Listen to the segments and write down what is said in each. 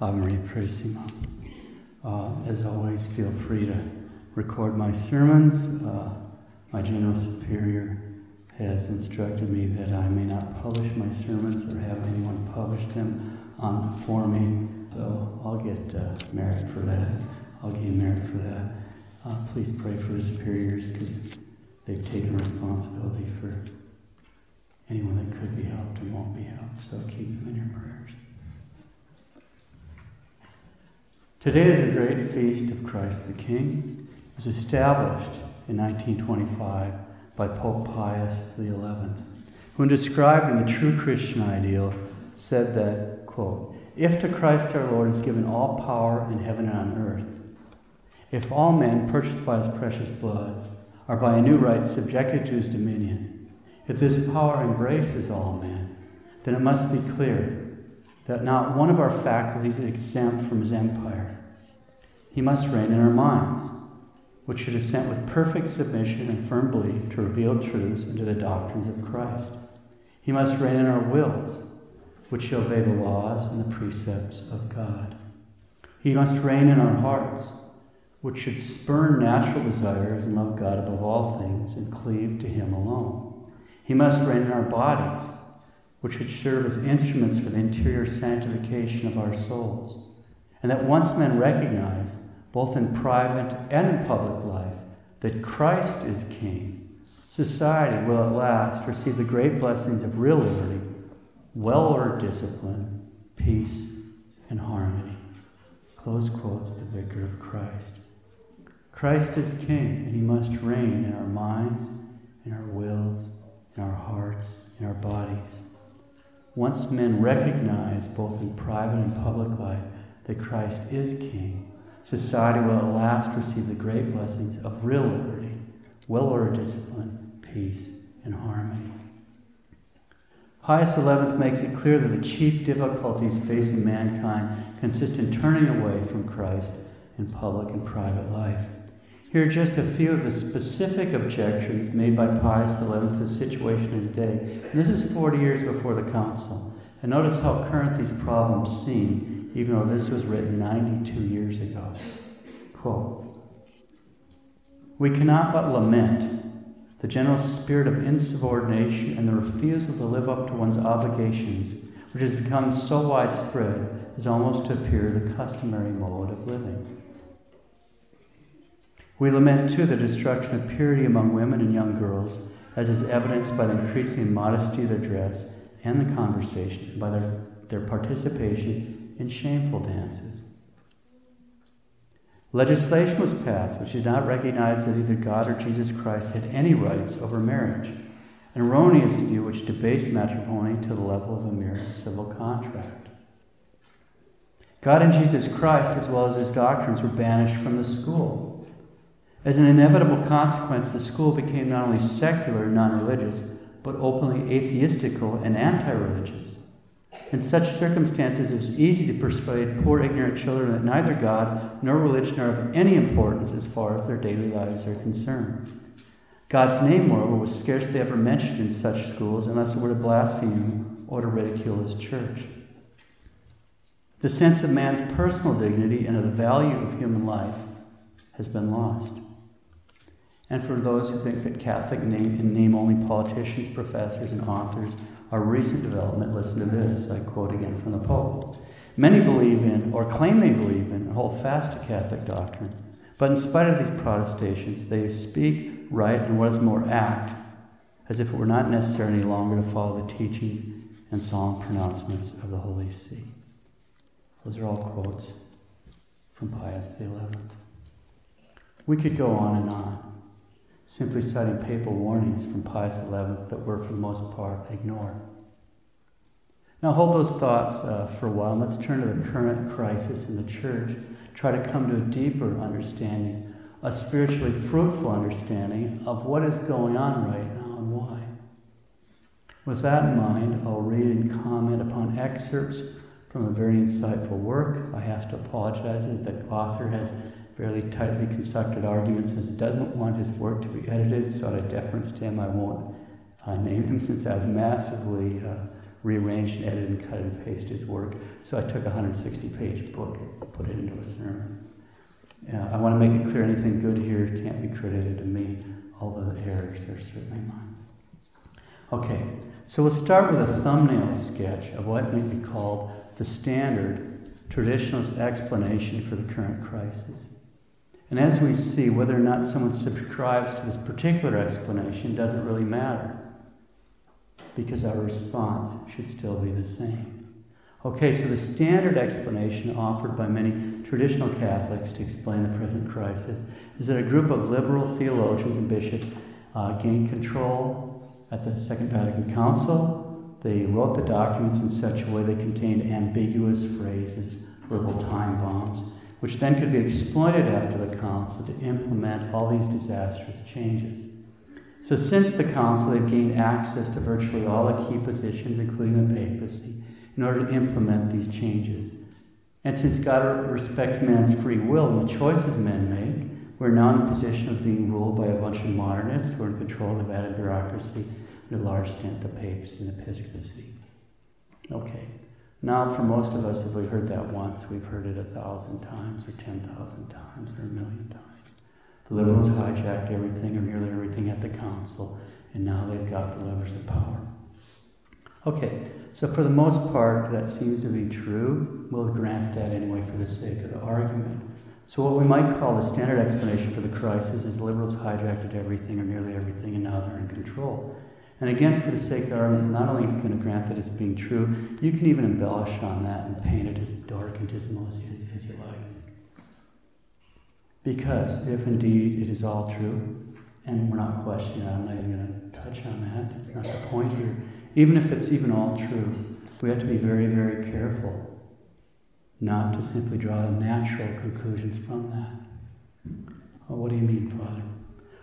Maria Purissima. Uh, as always, feel free to record my sermons. Uh, my General Superior has instructed me that I may not publish my sermons or have anyone publish them on for me. So I'll get uh, merit for that. I'll gain merit for that. Uh, please pray for the superiors because they've taken responsibility for anyone that could be helped and won't be helped. So keep them in your prayers. Today is the great feast of Christ the King. It was established in 1925 by Pope Pius XI, who, in describing the true Christian ideal, said that, quote, if to Christ our Lord is given all power in heaven and on earth, if all men purchased by his precious blood are by a new right subjected to his dominion, if this power embraces all men, then it must be clear that not one of our faculties is exempt from his empire. He must reign in our minds, which should assent with perfect submission and firm belief to revealed truths and to the doctrines of Christ. He must reign in our wills, which should obey the laws and the precepts of God. He must reign in our hearts, which should spurn natural desires and love God above all things and cleave to Him alone. He must reign in our bodies, which should serve as instruments for the interior sanctification of our souls. And that once men recognize, both in private and in public life, that Christ is King, society will at last receive the great blessings of real liberty, well ordered discipline, peace, and harmony. Close quotes the Vicar of Christ. Christ is King, and he must reign in our minds, in our wills, in our hearts, in our bodies. Once men recognize, both in private and public life, that Christ is King, society will at last receive the great blessings of real liberty, well ordered discipline, peace, and harmony. Pius XI makes it clear that the chief difficulties facing mankind consist in turning away from Christ in public and private life. Here are just a few of the specific objections made by Pius XI to the situation in his day. And this is 40 years before the Council. And notice how current these problems seem, even though this was written 92 years ago. Quote We cannot but lament the general spirit of insubordination and the refusal to live up to one's obligations, which has become so widespread as almost to appear the customary mode of living. We lament, too, the destruction of purity among women and young girls, as is evidenced by the increasing modesty of their dress and the conversation, and by their, their participation in shameful dances. Legislation was passed which did not recognize that either God or Jesus Christ had any rights over marriage, an erroneous view which debased matrimony to the level of a mere civil contract. God and Jesus Christ, as well as his doctrines, were banished from the school. As an inevitable consequence, the school became not only secular and non religious, but openly atheistical and anti religious. In such circumstances, it was easy to persuade poor, ignorant children that neither God nor religion are of any importance as far as their daily lives are concerned. God's name, moreover, was scarcely ever mentioned in such schools unless it were to blaspheme or to ridicule his church. The sense of man's personal dignity and of the value of human life has been lost. And for those who think that Catholic name and name only politicians, professors, and authors are recent development, listen to this. I quote again from the Pope. Many believe in, or claim they believe in, and hold fast to Catholic doctrine. But in spite of these protestations, they speak, write, and what is more, act as if it were not necessary any longer to follow the teachings and solemn pronouncements of the Holy See. Those are all quotes from Pius XI. We could go on and on simply citing papal warnings from Pius XI that were, for the most part, ignored. Now, hold those thoughts uh, for a while. and Let's turn to the current crisis in the church. Try to come to a deeper understanding, a spiritually fruitful understanding of what is going on right now and why. With that in mind, I'll read and comment upon excerpts from a very insightful work. I have to apologize as the author has fairly tightly constructed arguments says doesn't want his work to be edited, so out of deference to him, I won't uh, name him since I've massively uh, rearranged and edited and cut and pasted his work. So I took a 160 page book and put it into a sermon. Uh, I want to make it clear anything good here can't be credited to me, although the errors are certainly mine. Okay, so we'll start with a thumbnail sketch of what may be called the standard traditionalist explanation for the current crisis. And as we see, whether or not someone subscribes to this particular explanation doesn't really matter because our response should still be the same. Okay, so the standard explanation offered by many traditional Catholics to explain the present crisis is that a group of liberal theologians and bishops uh, gained control at the Second Vatican Council. They wrote the documents in such a way they contained ambiguous phrases, verbal time bombs, which then could be exploited after the council to implement all these disastrous changes. So, since the council, they've gained access to virtually all the key positions, including the papacy, in order to implement these changes. And since God respects man's free will and the choices men make, we're now in a position of being ruled by a bunch of modernists who are in control of the Vatican bureaucracy, and a large extent the papacy and episcopacy. Okay, now for most of us, if we've heard that once, we've heard it a thousand times, or ten thousand times, or a million times. The liberals hijacked everything or nearly everything at the council, and now they've got the levers of power. Okay, so for the most part, that seems to be true. We'll grant that anyway for the sake of the argument. So, what we might call the standard explanation for the crisis is liberals hijacked everything or nearly everything, and now they're in control. And again, for the sake of argument, not only going to grant that as being true, you can even embellish on that and paint it as dark and dismal as, as you like. Because if indeed it is all true, and we're not questioning that, I'm not even going to touch on that, it's not the point here. Even if it's even all true, we have to be very, very careful not to simply draw natural conclusions from that. Well, what do you mean, Father?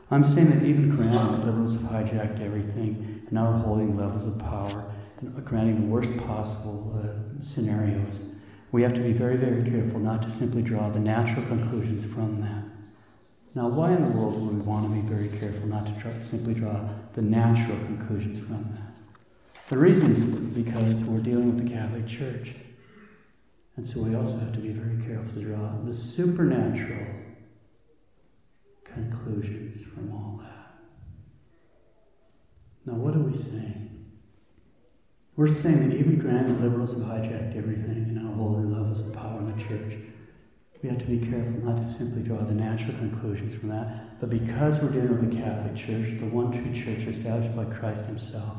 I'm saying that even granting that liberals have hijacked everything and now are holding levels of power and granting the worst possible uh, scenarios, we have to be very, very careful not to simply draw the natural conclusions from that. Now, why in the world would we want to be very careful not to simply draw the natural conclusions from that? The reason is because we're dealing with the Catholic Church. And so we also have to be very careful to draw the supernatural conclusions from all that. Now, what are we saying? We're saying that even grand liberals have hijacked everything and now holding levels of power in the church, we have to be careful not to simply draw the natural conclusions from that, but because we're dealing with the Catholic Church, the one true church established by Christ Himself,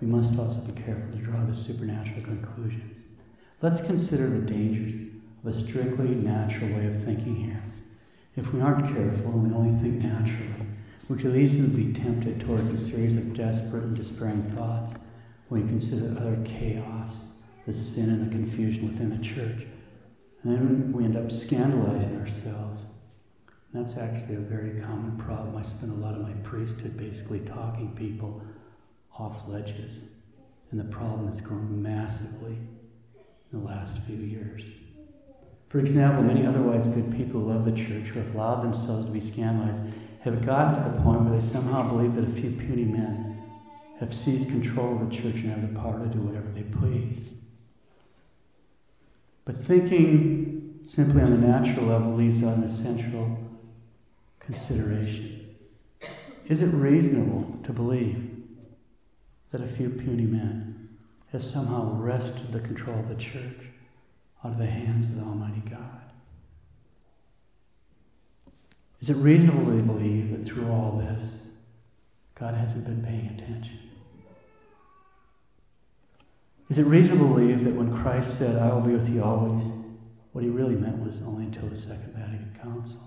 we must also be careful to draw the supernatural conclusions. Let's consider the dangers of a strictly natural way of thinking here. If we aren't careful and we only think naturally, we could easily be tempted towards a series of desperate and despairing thoughts when we consider utter chaos, the sin and the confusion within the church. And then we end up scandalizing ourselves. And that's actually a very common problem. I spent a lot of my priesthood basically talking people off ledges. And the problem has grown massively in the last few years. For example, many otherwise good people who love the church, who have allowed themselves to be scandalized, have gotten to the point where they somehow believe that a few puny men have seized control of the church and have the power to do whatever they please. But thinking simply on the natural level leaves out an essential consideration. Is it reasonable to believe that a few puny men have somehow wrested the control of the church out of the hands of the Almighty God? Is it reasonable to believe that through all this, God hasn't been paying attention? Is it reasonable to believe that when Christ said, I will be with you always, what he really meant was only until the Second Vatican Council?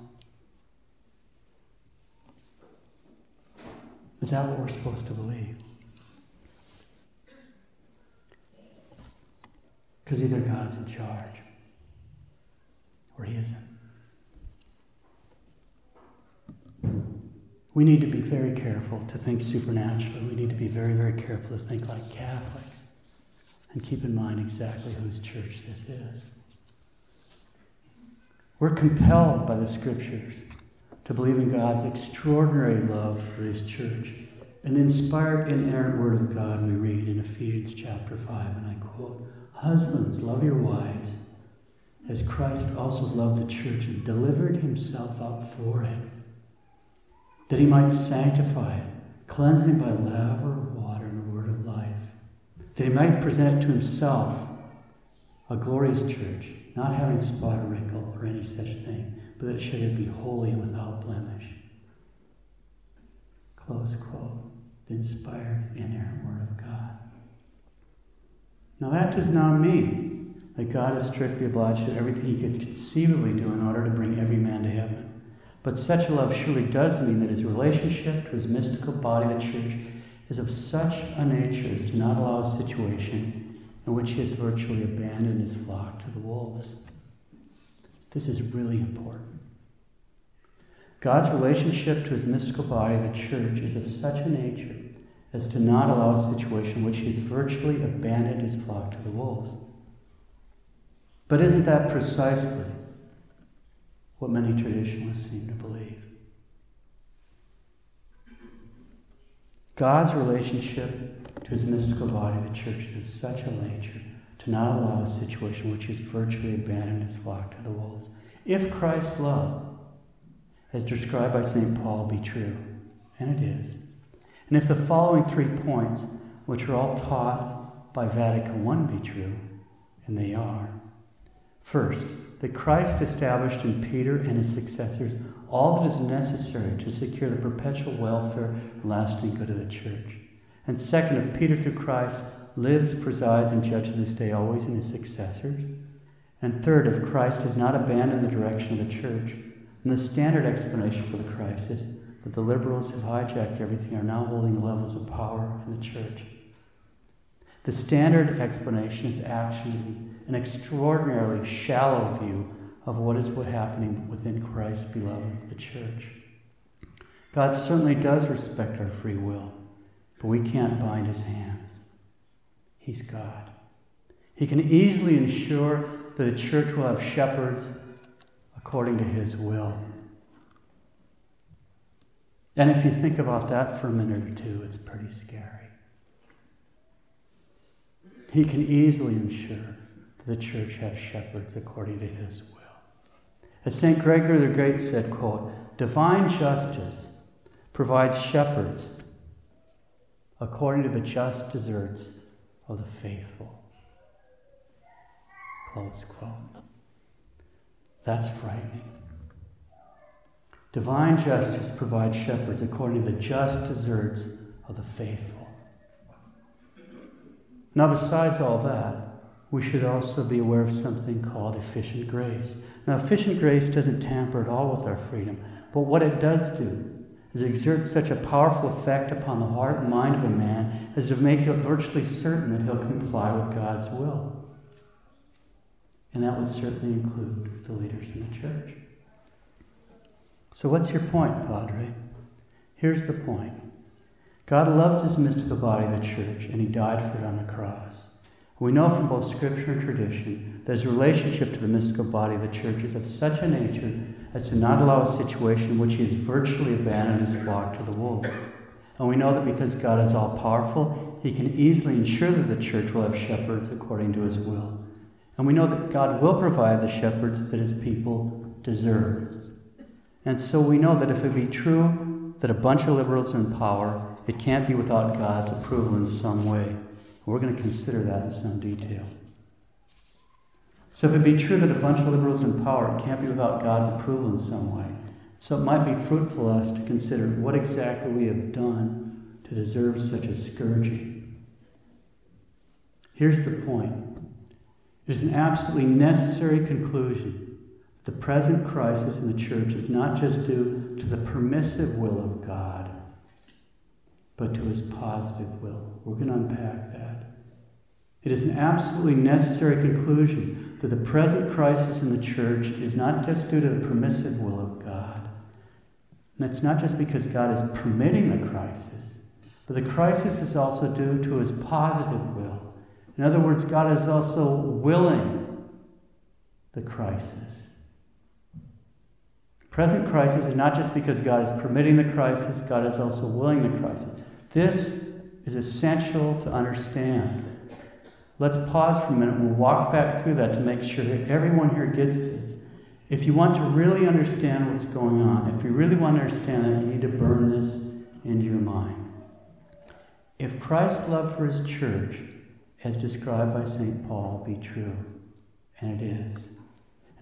Is that what we're supposed to believe? Because either God's in charge or he isn't. We need to be very careful to think supernaturally. We need to be very, very careful to think like Catholics and keep in mind exactly whose church this is. We're compelled by the scriptures to believe in God's extraordinary love for his church In the inspired, inerrant Word of God, we read in Ephesians chapter 5, and I quote Husbands, love your wives, as Christ also loved the church and delivered himself up for it, that he might sanctify it, cleansing by laver of water and the word of life, that he might present to himself a glorious church, not having spot or wrinkle or any such thing, but that should it be holy and without blemish. Close quote. The inspired, inerrant Word of God. Now, that does not mean that God is strictly obliged to do everything he could conceivably do in order to bring every man to heaven. But such love surely does mean that his relationship to his mystical body, the church, is of such a nature as to not allow a situation in which he has virtually abandoned his flock to the wolves. This is really important. God's relationship to his mystical body, the church, is of such a nature as to not allow a situation in which he has virtually abandoned his flock to the wolves. But isn't that precisely what many traditionalists seem to believe? God's relationship to his mystical body, the church, is of such a nature to not allow a situation which he's virtually abandoned his flock to the wolves. If Christ's love as described by St. Paul, be true. And it is. And if the following three points, which are all taught by Vatican I, be true, and they are. First, that Christ established in Peter and his successors all that is necessary to secure the perpetual welfare and lasting good of the church. And second, if Peter through Christ lives, presides, and judges this day always in his successors. And third, if Christ has not abandoned the direction of the church, and the standard explanation for the crisis that the liberals have hijacked everything are now holding levels of power in the church. The standard explanation is actually an extraordinarily shallow view of what is what happening within Christ's beloved, the church. God certainly does respect our free will, but we can't bind his hands. He's God. He can easily ensure that the church will have shepherds according to his will. And if you think about that for a minute or two, it's pretty scary. He can easily ensure that the church has shepherds according to his will. As St. Gregory the Great said, quote, divine justice provides shepherds according to the just deserts of the faithful. Close quote. That's frightening. Divine justice provides shepherds according to the just deserts of the faithful. Now, besides all that, we should also be aware of something called efficient grace. Now, efficient grace doesn't tamper at all with our freedom, but what it does do is exert such a powerful effect upon the heart and mind of a man as to make it virtually certain that he'll comply with God's will. And that would certainly include the leaders in the church. So, what's your point, Padre? Here's the point God loves his mystical body, the church, and he died for it on the cross. We know from both scripture and tradition that his relationship to the mystical body of the church is of such a nature as to not allow a situation in which he has virtually abandoned his flock to the wolves. And we know that because God is all powerful, he can easily ensure that the church will have shepherds according to his will. And we know that God will provide the shepherds that his people deserve. And so we know that if it be true that a bunch of liberals are in power, it can't be without God's approval in some way. We're going to consider that in some detail. So if it be true that a bunch of liberals are in power it can't be without God's approval in some way, so it might be fruitful for us to consider what exactly we have done to deserve such a scourging. Here's the point it is an absolutely necessary conclusion. The present crisis in the church is not just due to the permissive will of God, but to his positive will. We're going to unpack that. It is an absolutely necessary conclusion that the present crisis in the church is not just due to the permissive will of God. And it's not just because God is permitting the crisis, but the crisis is also due to his positive will. In other words, God is also willing the crisis. Present crisis is not just because God is permitting the crisis, God is also willing the crisis. This is essential to understand. Let's pause for a minute. We'll walk back through that to make sure that everyone here gets this. If you want to really understand what's going on, if you really want to understand it, you need to burn this into your mind. If Christ's love for his church, as described by St. Paul, be true, and it is,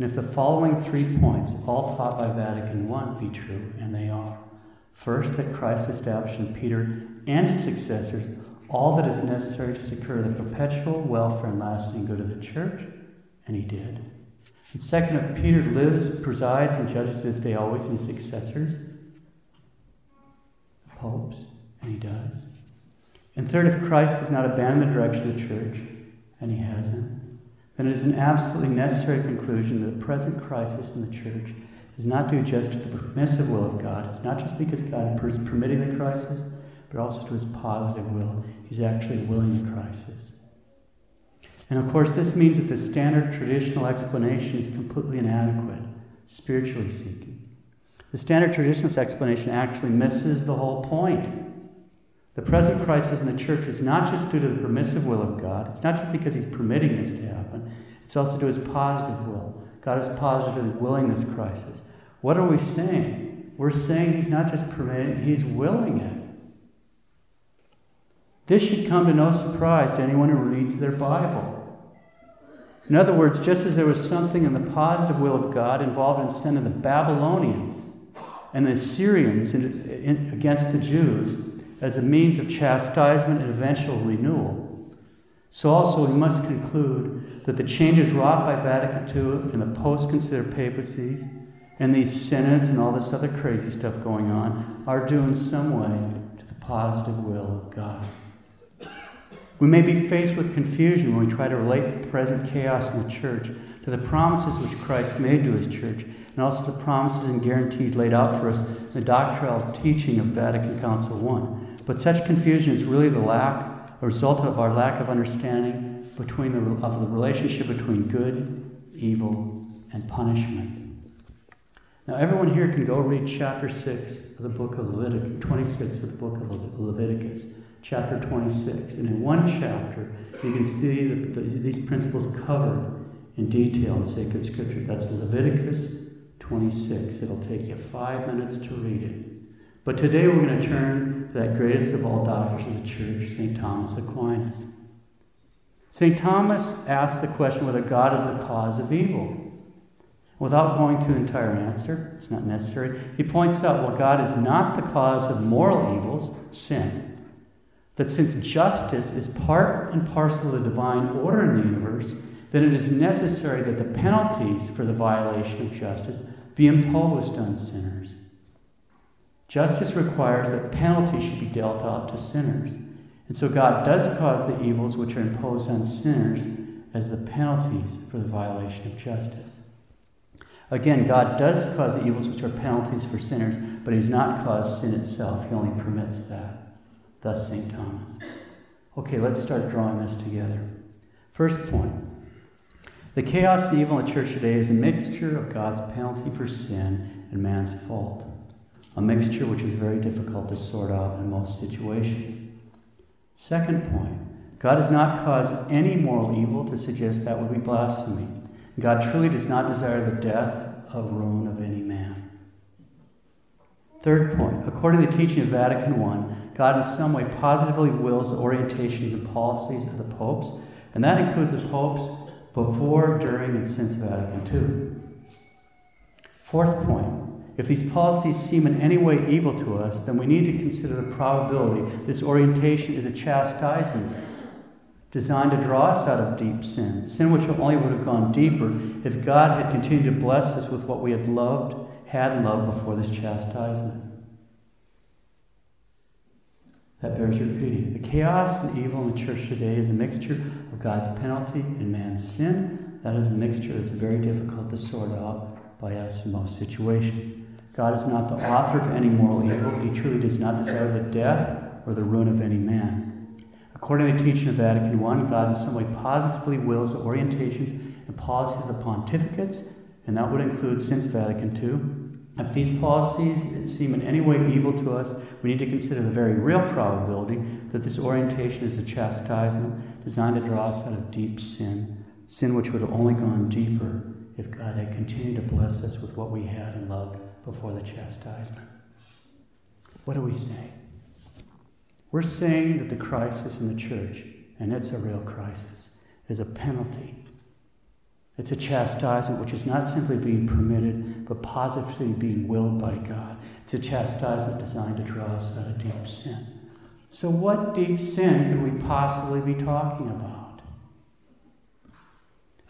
and if the following three points, all taught by Vatican I, be true, and they are first, that Christ established in Peter and his successors all that is necessary to secure the perpetual welfare and lasting good of the church, and he did. And second, that Peter lives, presides, and judges this day always in his successors, the popes, and he does. And third, if Christ does not abandon the direction of the church, and he hasn't, then it is an absolutely necessary conclusion that the present crisis in the church is not due just to the permissive will of God. It's not just because God is permitting the crisis, but also to his positive will. He's actually willing the crisis. And of course, this means that the standard traditional explanation is completely inadequate, spiritually speaking. The standard traditionalist explanation actually misses the whole point. The present crisis in the church is not just due to the permissive will of God, it's not just because He's permitting this to happen, it's also due to His positive will. God is positively willing this crisis. What are we saying? We're saying He's not just permitting, He's willing it. This should come to no surprise to anyone who reads their Bible. In other words, just as there was something in the positive will of God involved in sending the Babylonians and the Assyrians against the Jews, as a means of chastisement and eventual renewal. So, also, we must conclude that the changes wrought by Vatican II and the post conciliar papacies and these synods and all this other crazy stuff going on are due in some way to the positive will of God. We may be faced with confusion when we try to relate the present chaos in the church to the promises which Christ made to his church, and also the promises and guarantees laid out for us in the doctrinal teaching of Vatican Council I. But such confusion is really the lack, a result of our lack of understanding between the, of the relationship between good, evil, and punishment. Now, everyone here can go read chapter 6 of the book of Leviticus, 26 of the book of Leviticus, chapter 26. And in one chapter, you can see the, the, these principles covered in detail in sacred scripture. That's Leviticus 26. It'll take you five minutes to read it. But today we're going to turn that greatest of all doctors of the church, St. Thomas Aquinas. St. Thomas asks the question whether God is the cause of evil. Without going through the entire answer, it's not necessary, he points out well, God is not the cause of moral evils, sin. That since justice is part and parcel of the divine order in the universe, then it is necessary that the penalties for the violation of justice be imposed on sinners. Justice requires that penalty should be dealt out to sinners. And so God does cause the evils which are imposed on sinners as the penalties for the violation of justice. Again, God does cause the evils which are penalties for sinners, but He does not cause sin itself. He only permits that. Thus, St. Thomas. Okay, let's start drawing this together. First point the chaos and evil in the church today is a mixture of God's penalty for sin and man's fault a mixture which is very difficult to sort out in most situations. Second point God does not cause any moral evil to suggest that would be blasphemy. God truly does not desire the death of ruin of any man. Third point according to the teaching of Vatican I, God in some way positively wills the orientations and policies of the popes, and that includes the popes before, during, and since Vatican II. Fourth point if these policies seem in any way evil to us, then we need to consider the probability this orientation is a chastisement designed to draw us out of deep sin, sin which only would have gone deeper if God had continued to bless us with what we had loved, had loved before this chastisement. That bears repeating. The chaos and evil in the church today is a mixture of God's penalty and man's sin. That is a mixture that's very difficult to sort out by us in most situations. God is not the author of any moral evil. He truly does not desire the death or the ruin of any man. According to the teaching of Vatican I, God in some way positively wills the orientations and policies of the pontificates, and that would include since Vatican II, If these policies seem in any way evil to us, we need to consider the very real probability that this orientation is a chastisement designed to draw us out of deep sin, sin which would have only gone deeper if God had continued to bless us with what we had and loved before the chastisement. What do we say? We're saying that the crisis in the church, and it's a real crisis, is a penalty it's a chastisement which is not simply being permitted, but positively being willed by God. It's a chastisement designed to draw us out of deep sin. So, what deep sin could we possibly be talking about?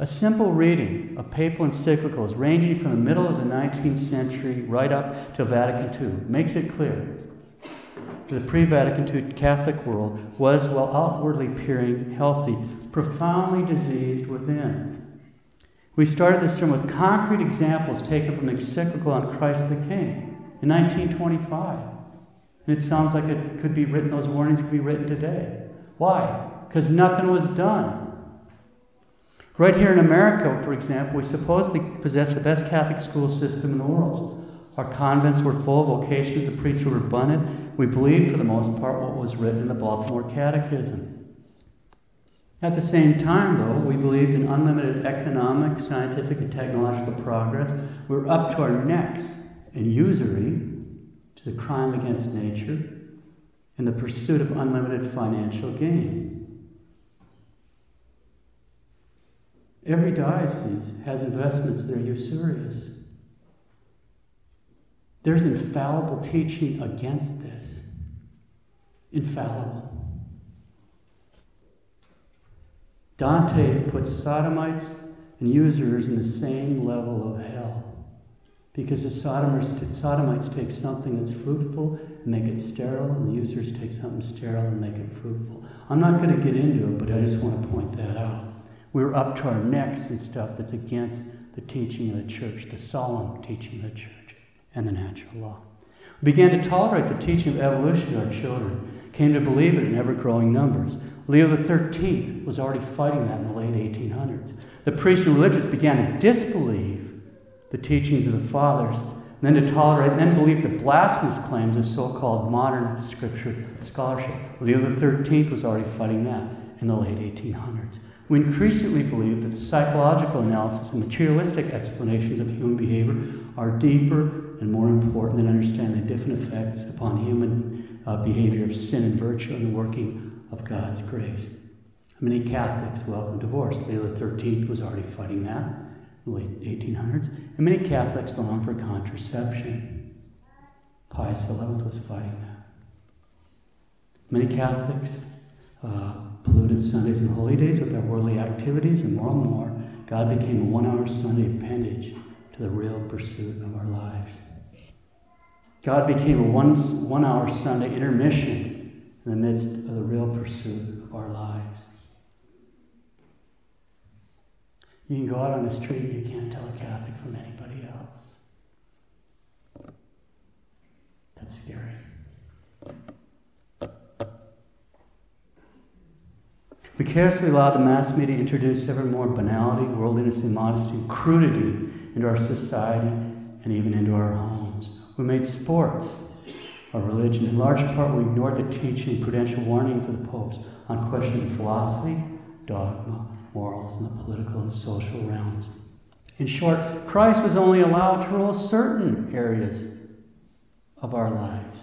A simple reading of papal encyclicals ranging from the middle of the 19th century right up to Vatican II makes it clear that the pre Vatican II Catholic world was, while outwardly appearing healthy, profoundly diseased within. We started this sermon with concrete examples taken from the encyclical on Christ the King in 1925. And it sounds like it could be written, those warnings could be written today. Why? Because nothing was done. Right here in America, for example, we supposedly possess the best Catholic school system in the world. Our convents were full of vocations, the priests were abundant. We believed, for the most part, what was written in the Baltimore Catechism. At the same time, though, we believed in unlimited economic, scientific, and technological progress. We're up to our necks in usury, which is a crime against nature, and the pursuit of unlimited financial gain. Every diocese has investments that are usurious. There's infallible teaching against this. Infallible. Dante puts sodomites and usurers in the same level of hell. Because the sodomites take something that's fruitful and make it sterile, and the usurers take something sterile and make it fruitful. I'm not going to get into it, but I just want to point that out. We're up to our necks in stuff that's against the teaching of the church, the solemn teaching of the church, and the natural law. We began to tolerate the teaching of evolution to our children, came to believe it in ever growing numbers. Leo XIII was already fighting that in the late 1800s. The priests and religious began to disbelieve the teachings of the fathers, then to tolerate, then believe the blasphemous claims of so called modern scripture scholarship. Leo XIII was already fighting that in the late 1800s. We increasingly believe that psychological analysis and materialistic explanations of human behavior are deeper and more important than understanding the different effects upon human uh, behavior of sin and virtue and the working of God's grace. Many Catholics welcome divorce. Leo XIII was already fighting that in the late 1800s. And many Catholics long for contraception. Pius XI was fighting that. Many Catholics uh, polluted Sundays and holy days with their worldly activities, and more and more, God became a one hour Sunday appendage to the real pursuit of our lives. God became a one, one hour Sunday intermission in the midst of the real pursuit of our lives. You can go out on the street and you can't tell a Catholic from anybody else. That's scary. We carelessly allow the mass media to introduce ever more banality, worldliness, immodesty, and crudity into our society and even into our homes. We made sports of religion. In large part, we ignored the teaching, prudential warnings of the popes on questions of philosophy, dogma, morals, and the political and social realms. In short, Christ was only allowed to rule certain areas of our lives.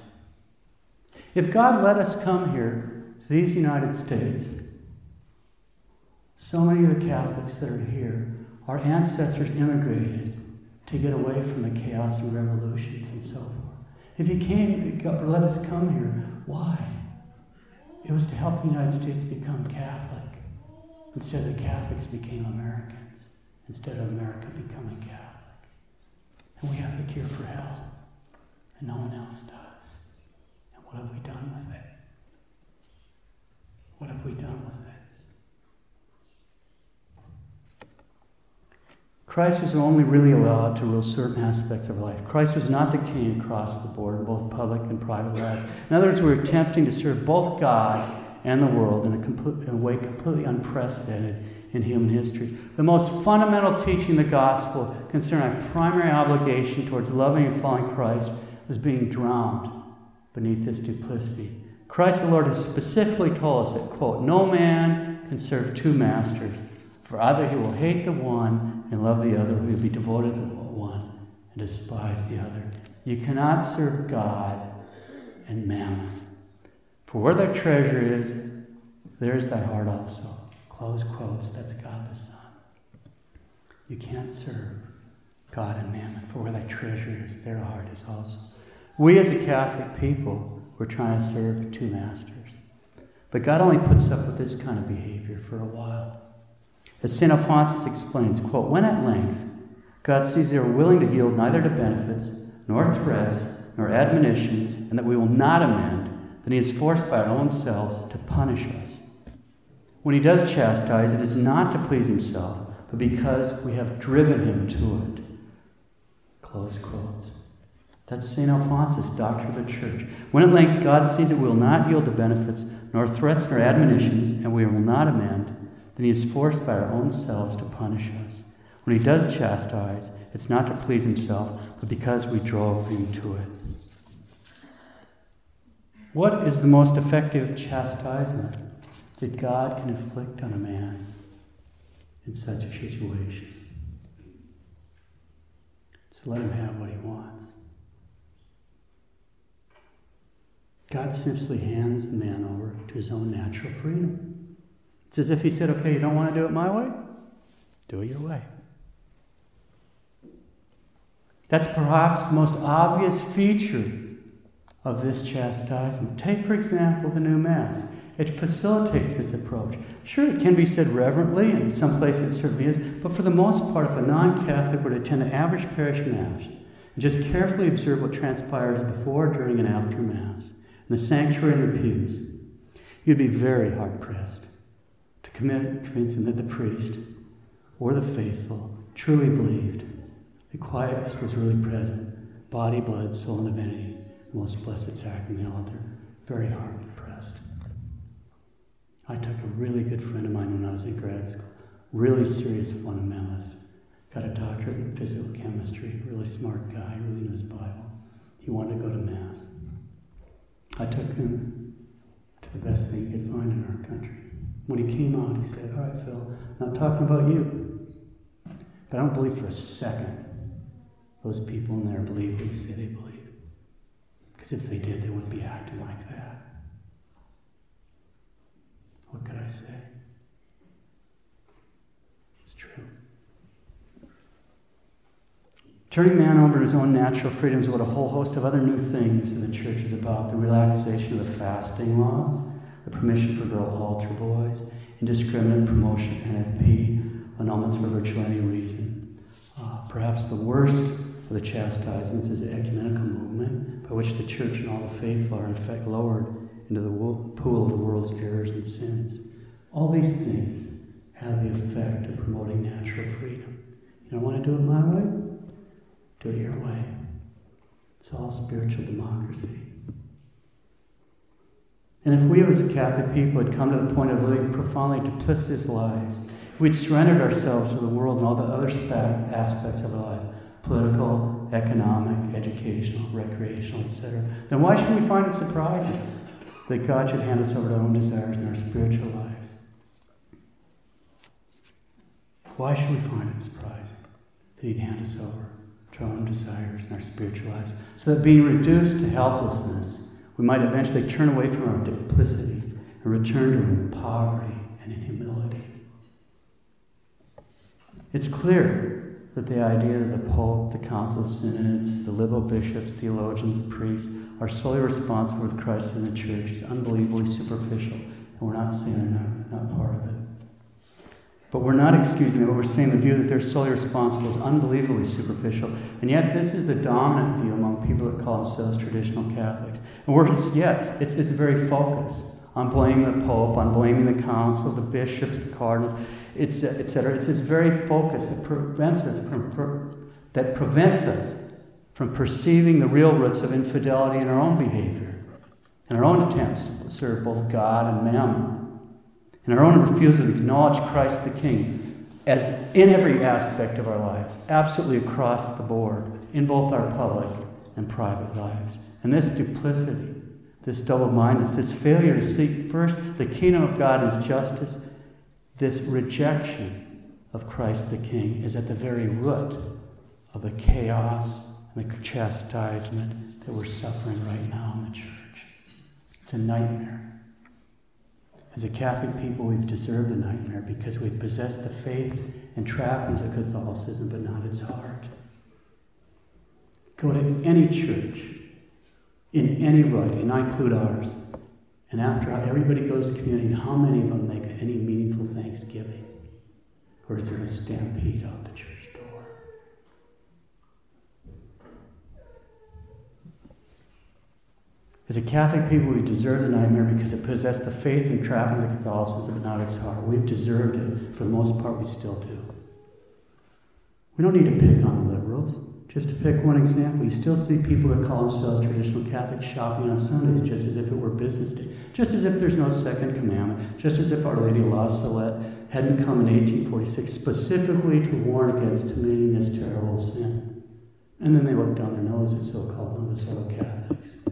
If God let us come here to these United States, so many of the Catholics that are here, our ancestors immigrated to get away from the chaos and revolutions and so forth. If he came, let us come here. Why? It was to help the United States become Catholic. Instead, the Catholics became Americans. Instead of America becoming Catholic. And we have the cure for hell. And no one else does. And what have we done with it? What have we done with it? Christ was only really allowed to rule certain aspects of life. Christ was not the king across the board both public and private lives. In other words, we're attempting to serve both God and the world in a, complete, in a way completely unprecedented in human history. The most fundamental teaching of the gospel concerning our primary obligation towards loving and following Christ was being drowned beneath this duplicity. Christ the Lord has specifically told us that, quote, no man can serve two masters, for either he will hate the one and love the other, he will be devoted to one and despise the other. You cannot serve God and mammon. For where their treasure is, there is thy heart also. Close quotes, that's God the Son. You can't serve God and mammon, for where thy treasure is, their heart is also. We as a Catholic people, we're trying to serve two masters. But God only puts up with this kind of behavior for a while. As St. Alphonsus explains, quote, when at length God sees they are willing to yield neither to benefits, nor threats, nor admonitions, and that we will not amend, then he is forced by our own selves to punish us. When he does chastise, it is not to please himself, but because we have driven him to it. Close quote. That's St. Alphonsus, doctor of the church. When at length God sees that we will not yield to benefits, nor threats, nor admonitions, and we will not amend, then he is forced by our own selves to punish us. When he does chastise, it's not to please himself, but because we drove him to it. What is the most effective chastisement that God can inflict on a man in such a situation? To let him have what he wants. God simply hands the man over to his own natural freedom. It's as if he said, Okay, you don't want to do it my way? Do it your way. That's perhaps the most obvious feature of this chastisement. Take, for example, the new Mass. It facilitates this approach. Sure, it can be said reverently, and in some places it certainly is, but for the most part, if a non Catholic were to attend an average parish Mass and just carefully observe what transpires before, during, and after Mass, in the sanctuary and the pews, you'd be very hard pressed him that the priest or the faithful truly believed the Christ was really present, body, blood, soul, and divinity, most blessed sacrament the altar. Very hard pressed. I took a really good friend of mine when I was in grad school, really serious fundamentalist, got a doctorate in physical chemistry, really smart guy, really knew his Bible. He wanted to go to Mass. I took him to the best thing he could find in our country. When he came out, he said, All right, Phil, not talking about you, but I don't believe for a second those people in there believe what you say they believe. Because if they did, they wouldn't be acting like that. What could I say? It's true. Turning man over his own natural freedom is what a whole host of other new things in the church is about the relaxation of the fasting laws, the permission for girl altar boys, indiscriminate promotion NFP, annulments for virtually any reason. Uh, perhaps the worst for the chastisements is the ecumenical movement by which the church and all the faithful are in fact lowered into the pool of the world's errors and sins. All these things have the effect of promoting natural freedom. You don't want to do it my way? Do it your way. It's all spiritual democracy. And if we as a Catholic people had come to the point of living profoundly duplicitous lives, if we'd surrendered ourselves to the world and all the other aspects of our lives, political, economic, educational, recreational, etc., then why should we find it surprising that God should hand us over to our own desires in our spiritual lives? Why should we find it surprising that He'd hand us over to our own desires in our spiritual lives so that being reduced to helplessness, we might eventually turn away from our duplicity and return to Him in poverty and in humility? It's clear that the idea that the Pope, the Council Synods, the liberal bishops, theologians, priests are solely responsible for Christ in the church is unbelievably superficial, and we're not they're not, not part of it. But we're not excusing. But we're saying the view that they're solely responsible is unbelievably superficial. And yet, this is the dominant view among people that call themselves traditional Catholics. And we're, yet, it's this very focus on blaming the Pope, on blaming the Council, the bishops, the cardinals etc. It's this very focus that prevents us from, that prevents us from perceiving the real roots of infidelity in our own behavior and our own attempts to serve both God and mammon. And our own refusal to acknowledge Christ the King as in every aspect of our lives, absolutely across the board, in both our public and private lives. And this duplicity, this double mindedness, this failure to seek first the kingdom of God and his justice, this rejection of Christ the King is at the very root of the chaos and the chastisement that we're suffering right now in the church. It's a nightmare. As a Catholic people, we've deserved the nightmare because we possess the faith and trappings of Catholicism, but not its heart. Go to any church in any rite, and I include ours, and after everybody goes to communion, how many of them make any meaningful thanksgiving? Or is there a stampede out the church? As a Catholic people, we deserve the nightmare because it possessed the faith and trappings of Catholicism, but not its heart. We've deserved it. For the most part, we still do. We don't need to pick on the liberals. Just to pick one example, you still see people that call themselves traditional Catholics shopping on Sundays just as if it were business day, just as if there's no second commandment, just as if Our Lady of La Salette hadn't come in 1846 specifically to warn against committing this terrible sin. And then they look down their nose at so called Minnesota Catholics.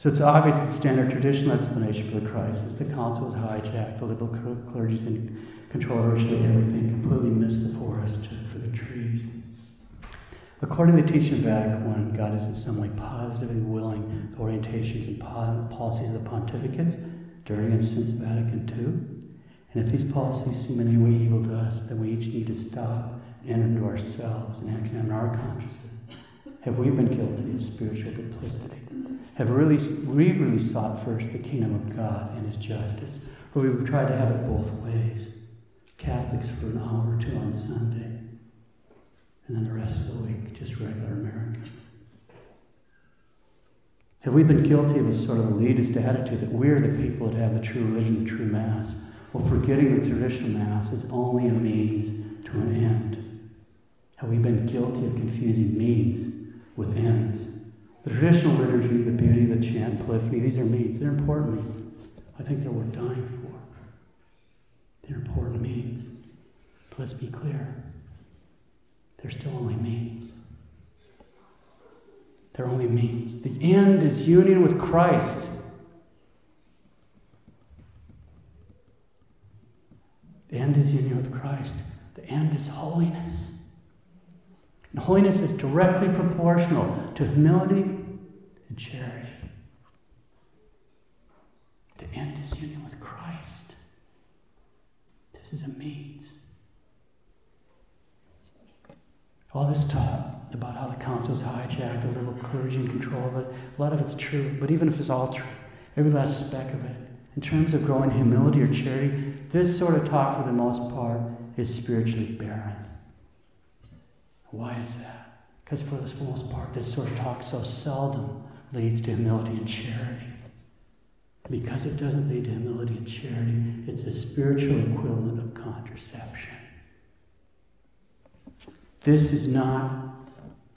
So it's obvious the standard traditional explanation for the crisis. The council was hijacked, the liberal clergy's in control of virtually everything, completely missed the forest for the trees. According to the teaching of Vatican I, God is in some way positively willing the orientations and policies of the pontificates during and since Vatican II. And if these policies seem in any way evil to us, then we each need to stop, and enter into ourselves, and examine our consciences. Have we been guilty of spiritual duplicity? Have really, we really sought first the kingdom of God and his justice, or we would try to have it both ways. Catholics for an hour or two on Sunday, and then the rest of the week, just regular Americans. Have we been guilty of a sort of elitist attitude that we're the people that have the true religion, the true Mass, while forgetting the traditional Mass is only a means to an end? Have we been guilty of confusing means with ends? The traditional liturgy, the beauty, the chant, polyphony, these are means. They're important means. I think they're worth dying for. They're important means. But let's be clear. They're still only means. They're only means. The end is union with Christ. The end is union with Christ. The end is holiness. And holiness is directly proportional to humility and charity. The end is union with Christ. This is a means. All this talk about how the council's hijacked, the liberal clergy in control of it, a lot of it's true. But even if it's all true, every last speck of it, in terms of growing humility or charity, this sort of talk, for the most part, is spiritually barren. Why is that? Because for the most part, this sort of talk so seldom leads to humility and charity. Because it doesn't lead to humility and charity, it's the spiritual equivalent of contraception. This is not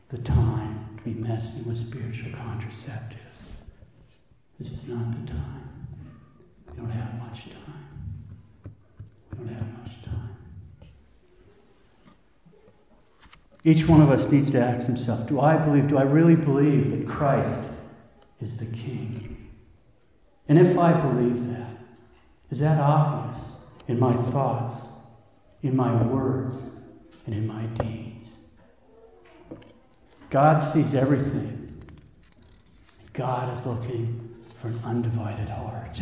the time to be messing with spiritual contraceptives. This is not the time. We don't have much time. We don't have much time. Each one of us needs to ask himself Do I believe, do I really believe that Christ is the King? And if I believe that, is that obvious in my thoughts, in my words, and in my deeds? God sees everything. God is looking for an undivided heart.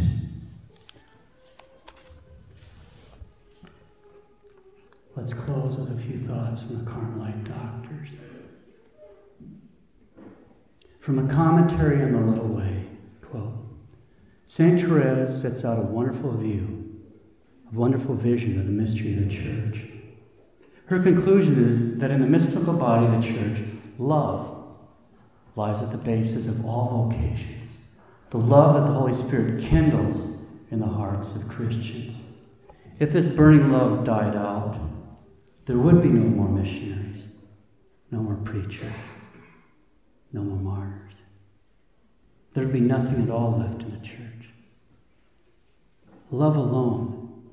Let's close with a few thoughts from the Carmelite doctors. From a commentary on the Little Way, quote, St. Therese sets out a wonderful view, a wonderful vision of the mystery of the church. Her conclusion is that in the mystical body of the church, love lies at the basis of all vocations, the love that the Holy Spirit kindles in the hearts of Christians. If this burning love died out, there would be no more missionaries, no more preachers, no more martyrs. there would be nothing at all left in the church. Love alone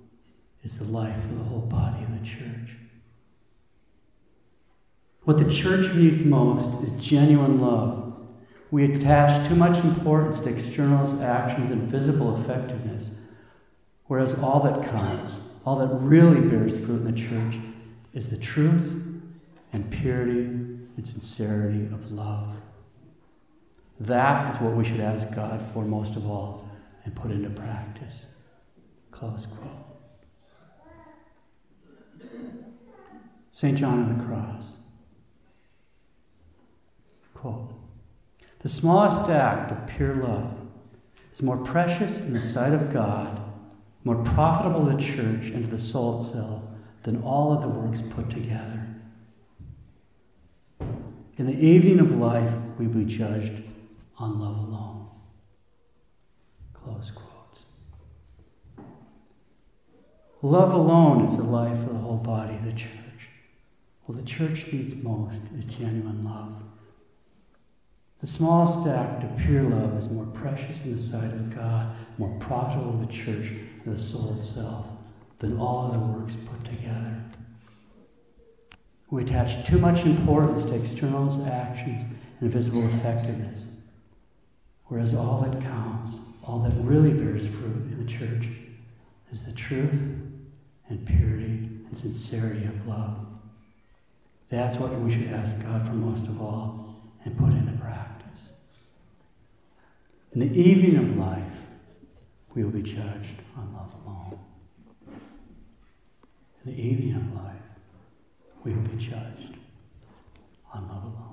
is the life of the whole body of the church. What the church needs most is genuine love. We attach too much importance to externals, actions, and visible effectiveness, whereas all that counts, all that really bears fruit in the church, is the truth and purity and sincerity of love. That is what we should ask God for most of all and put into practice. Close quote. St. John on the Cross. Quote The smallest act of pure love is more precious in the sight of God, more profitable to the church and to the soul itself than all of the works put together. In the evening of life, we will be judged on love alone. Close quotes. Love alone is the life of the whole body of the church. What the church needs most is genuine love. The smallest act of pure love is more precious in the sight of God, more profitable to the church than the soul itself than all other works put together. We attach too much importance to externals, actions, and visible effectiveness, whereas all that counts, all that really bears fruit in the church, is the truth and purity and sincerity of love. That's what we should ask God for most of all and put into practice. In the evening of life, we will be judged on love. In the evening of life, we will be judged I'm not alone.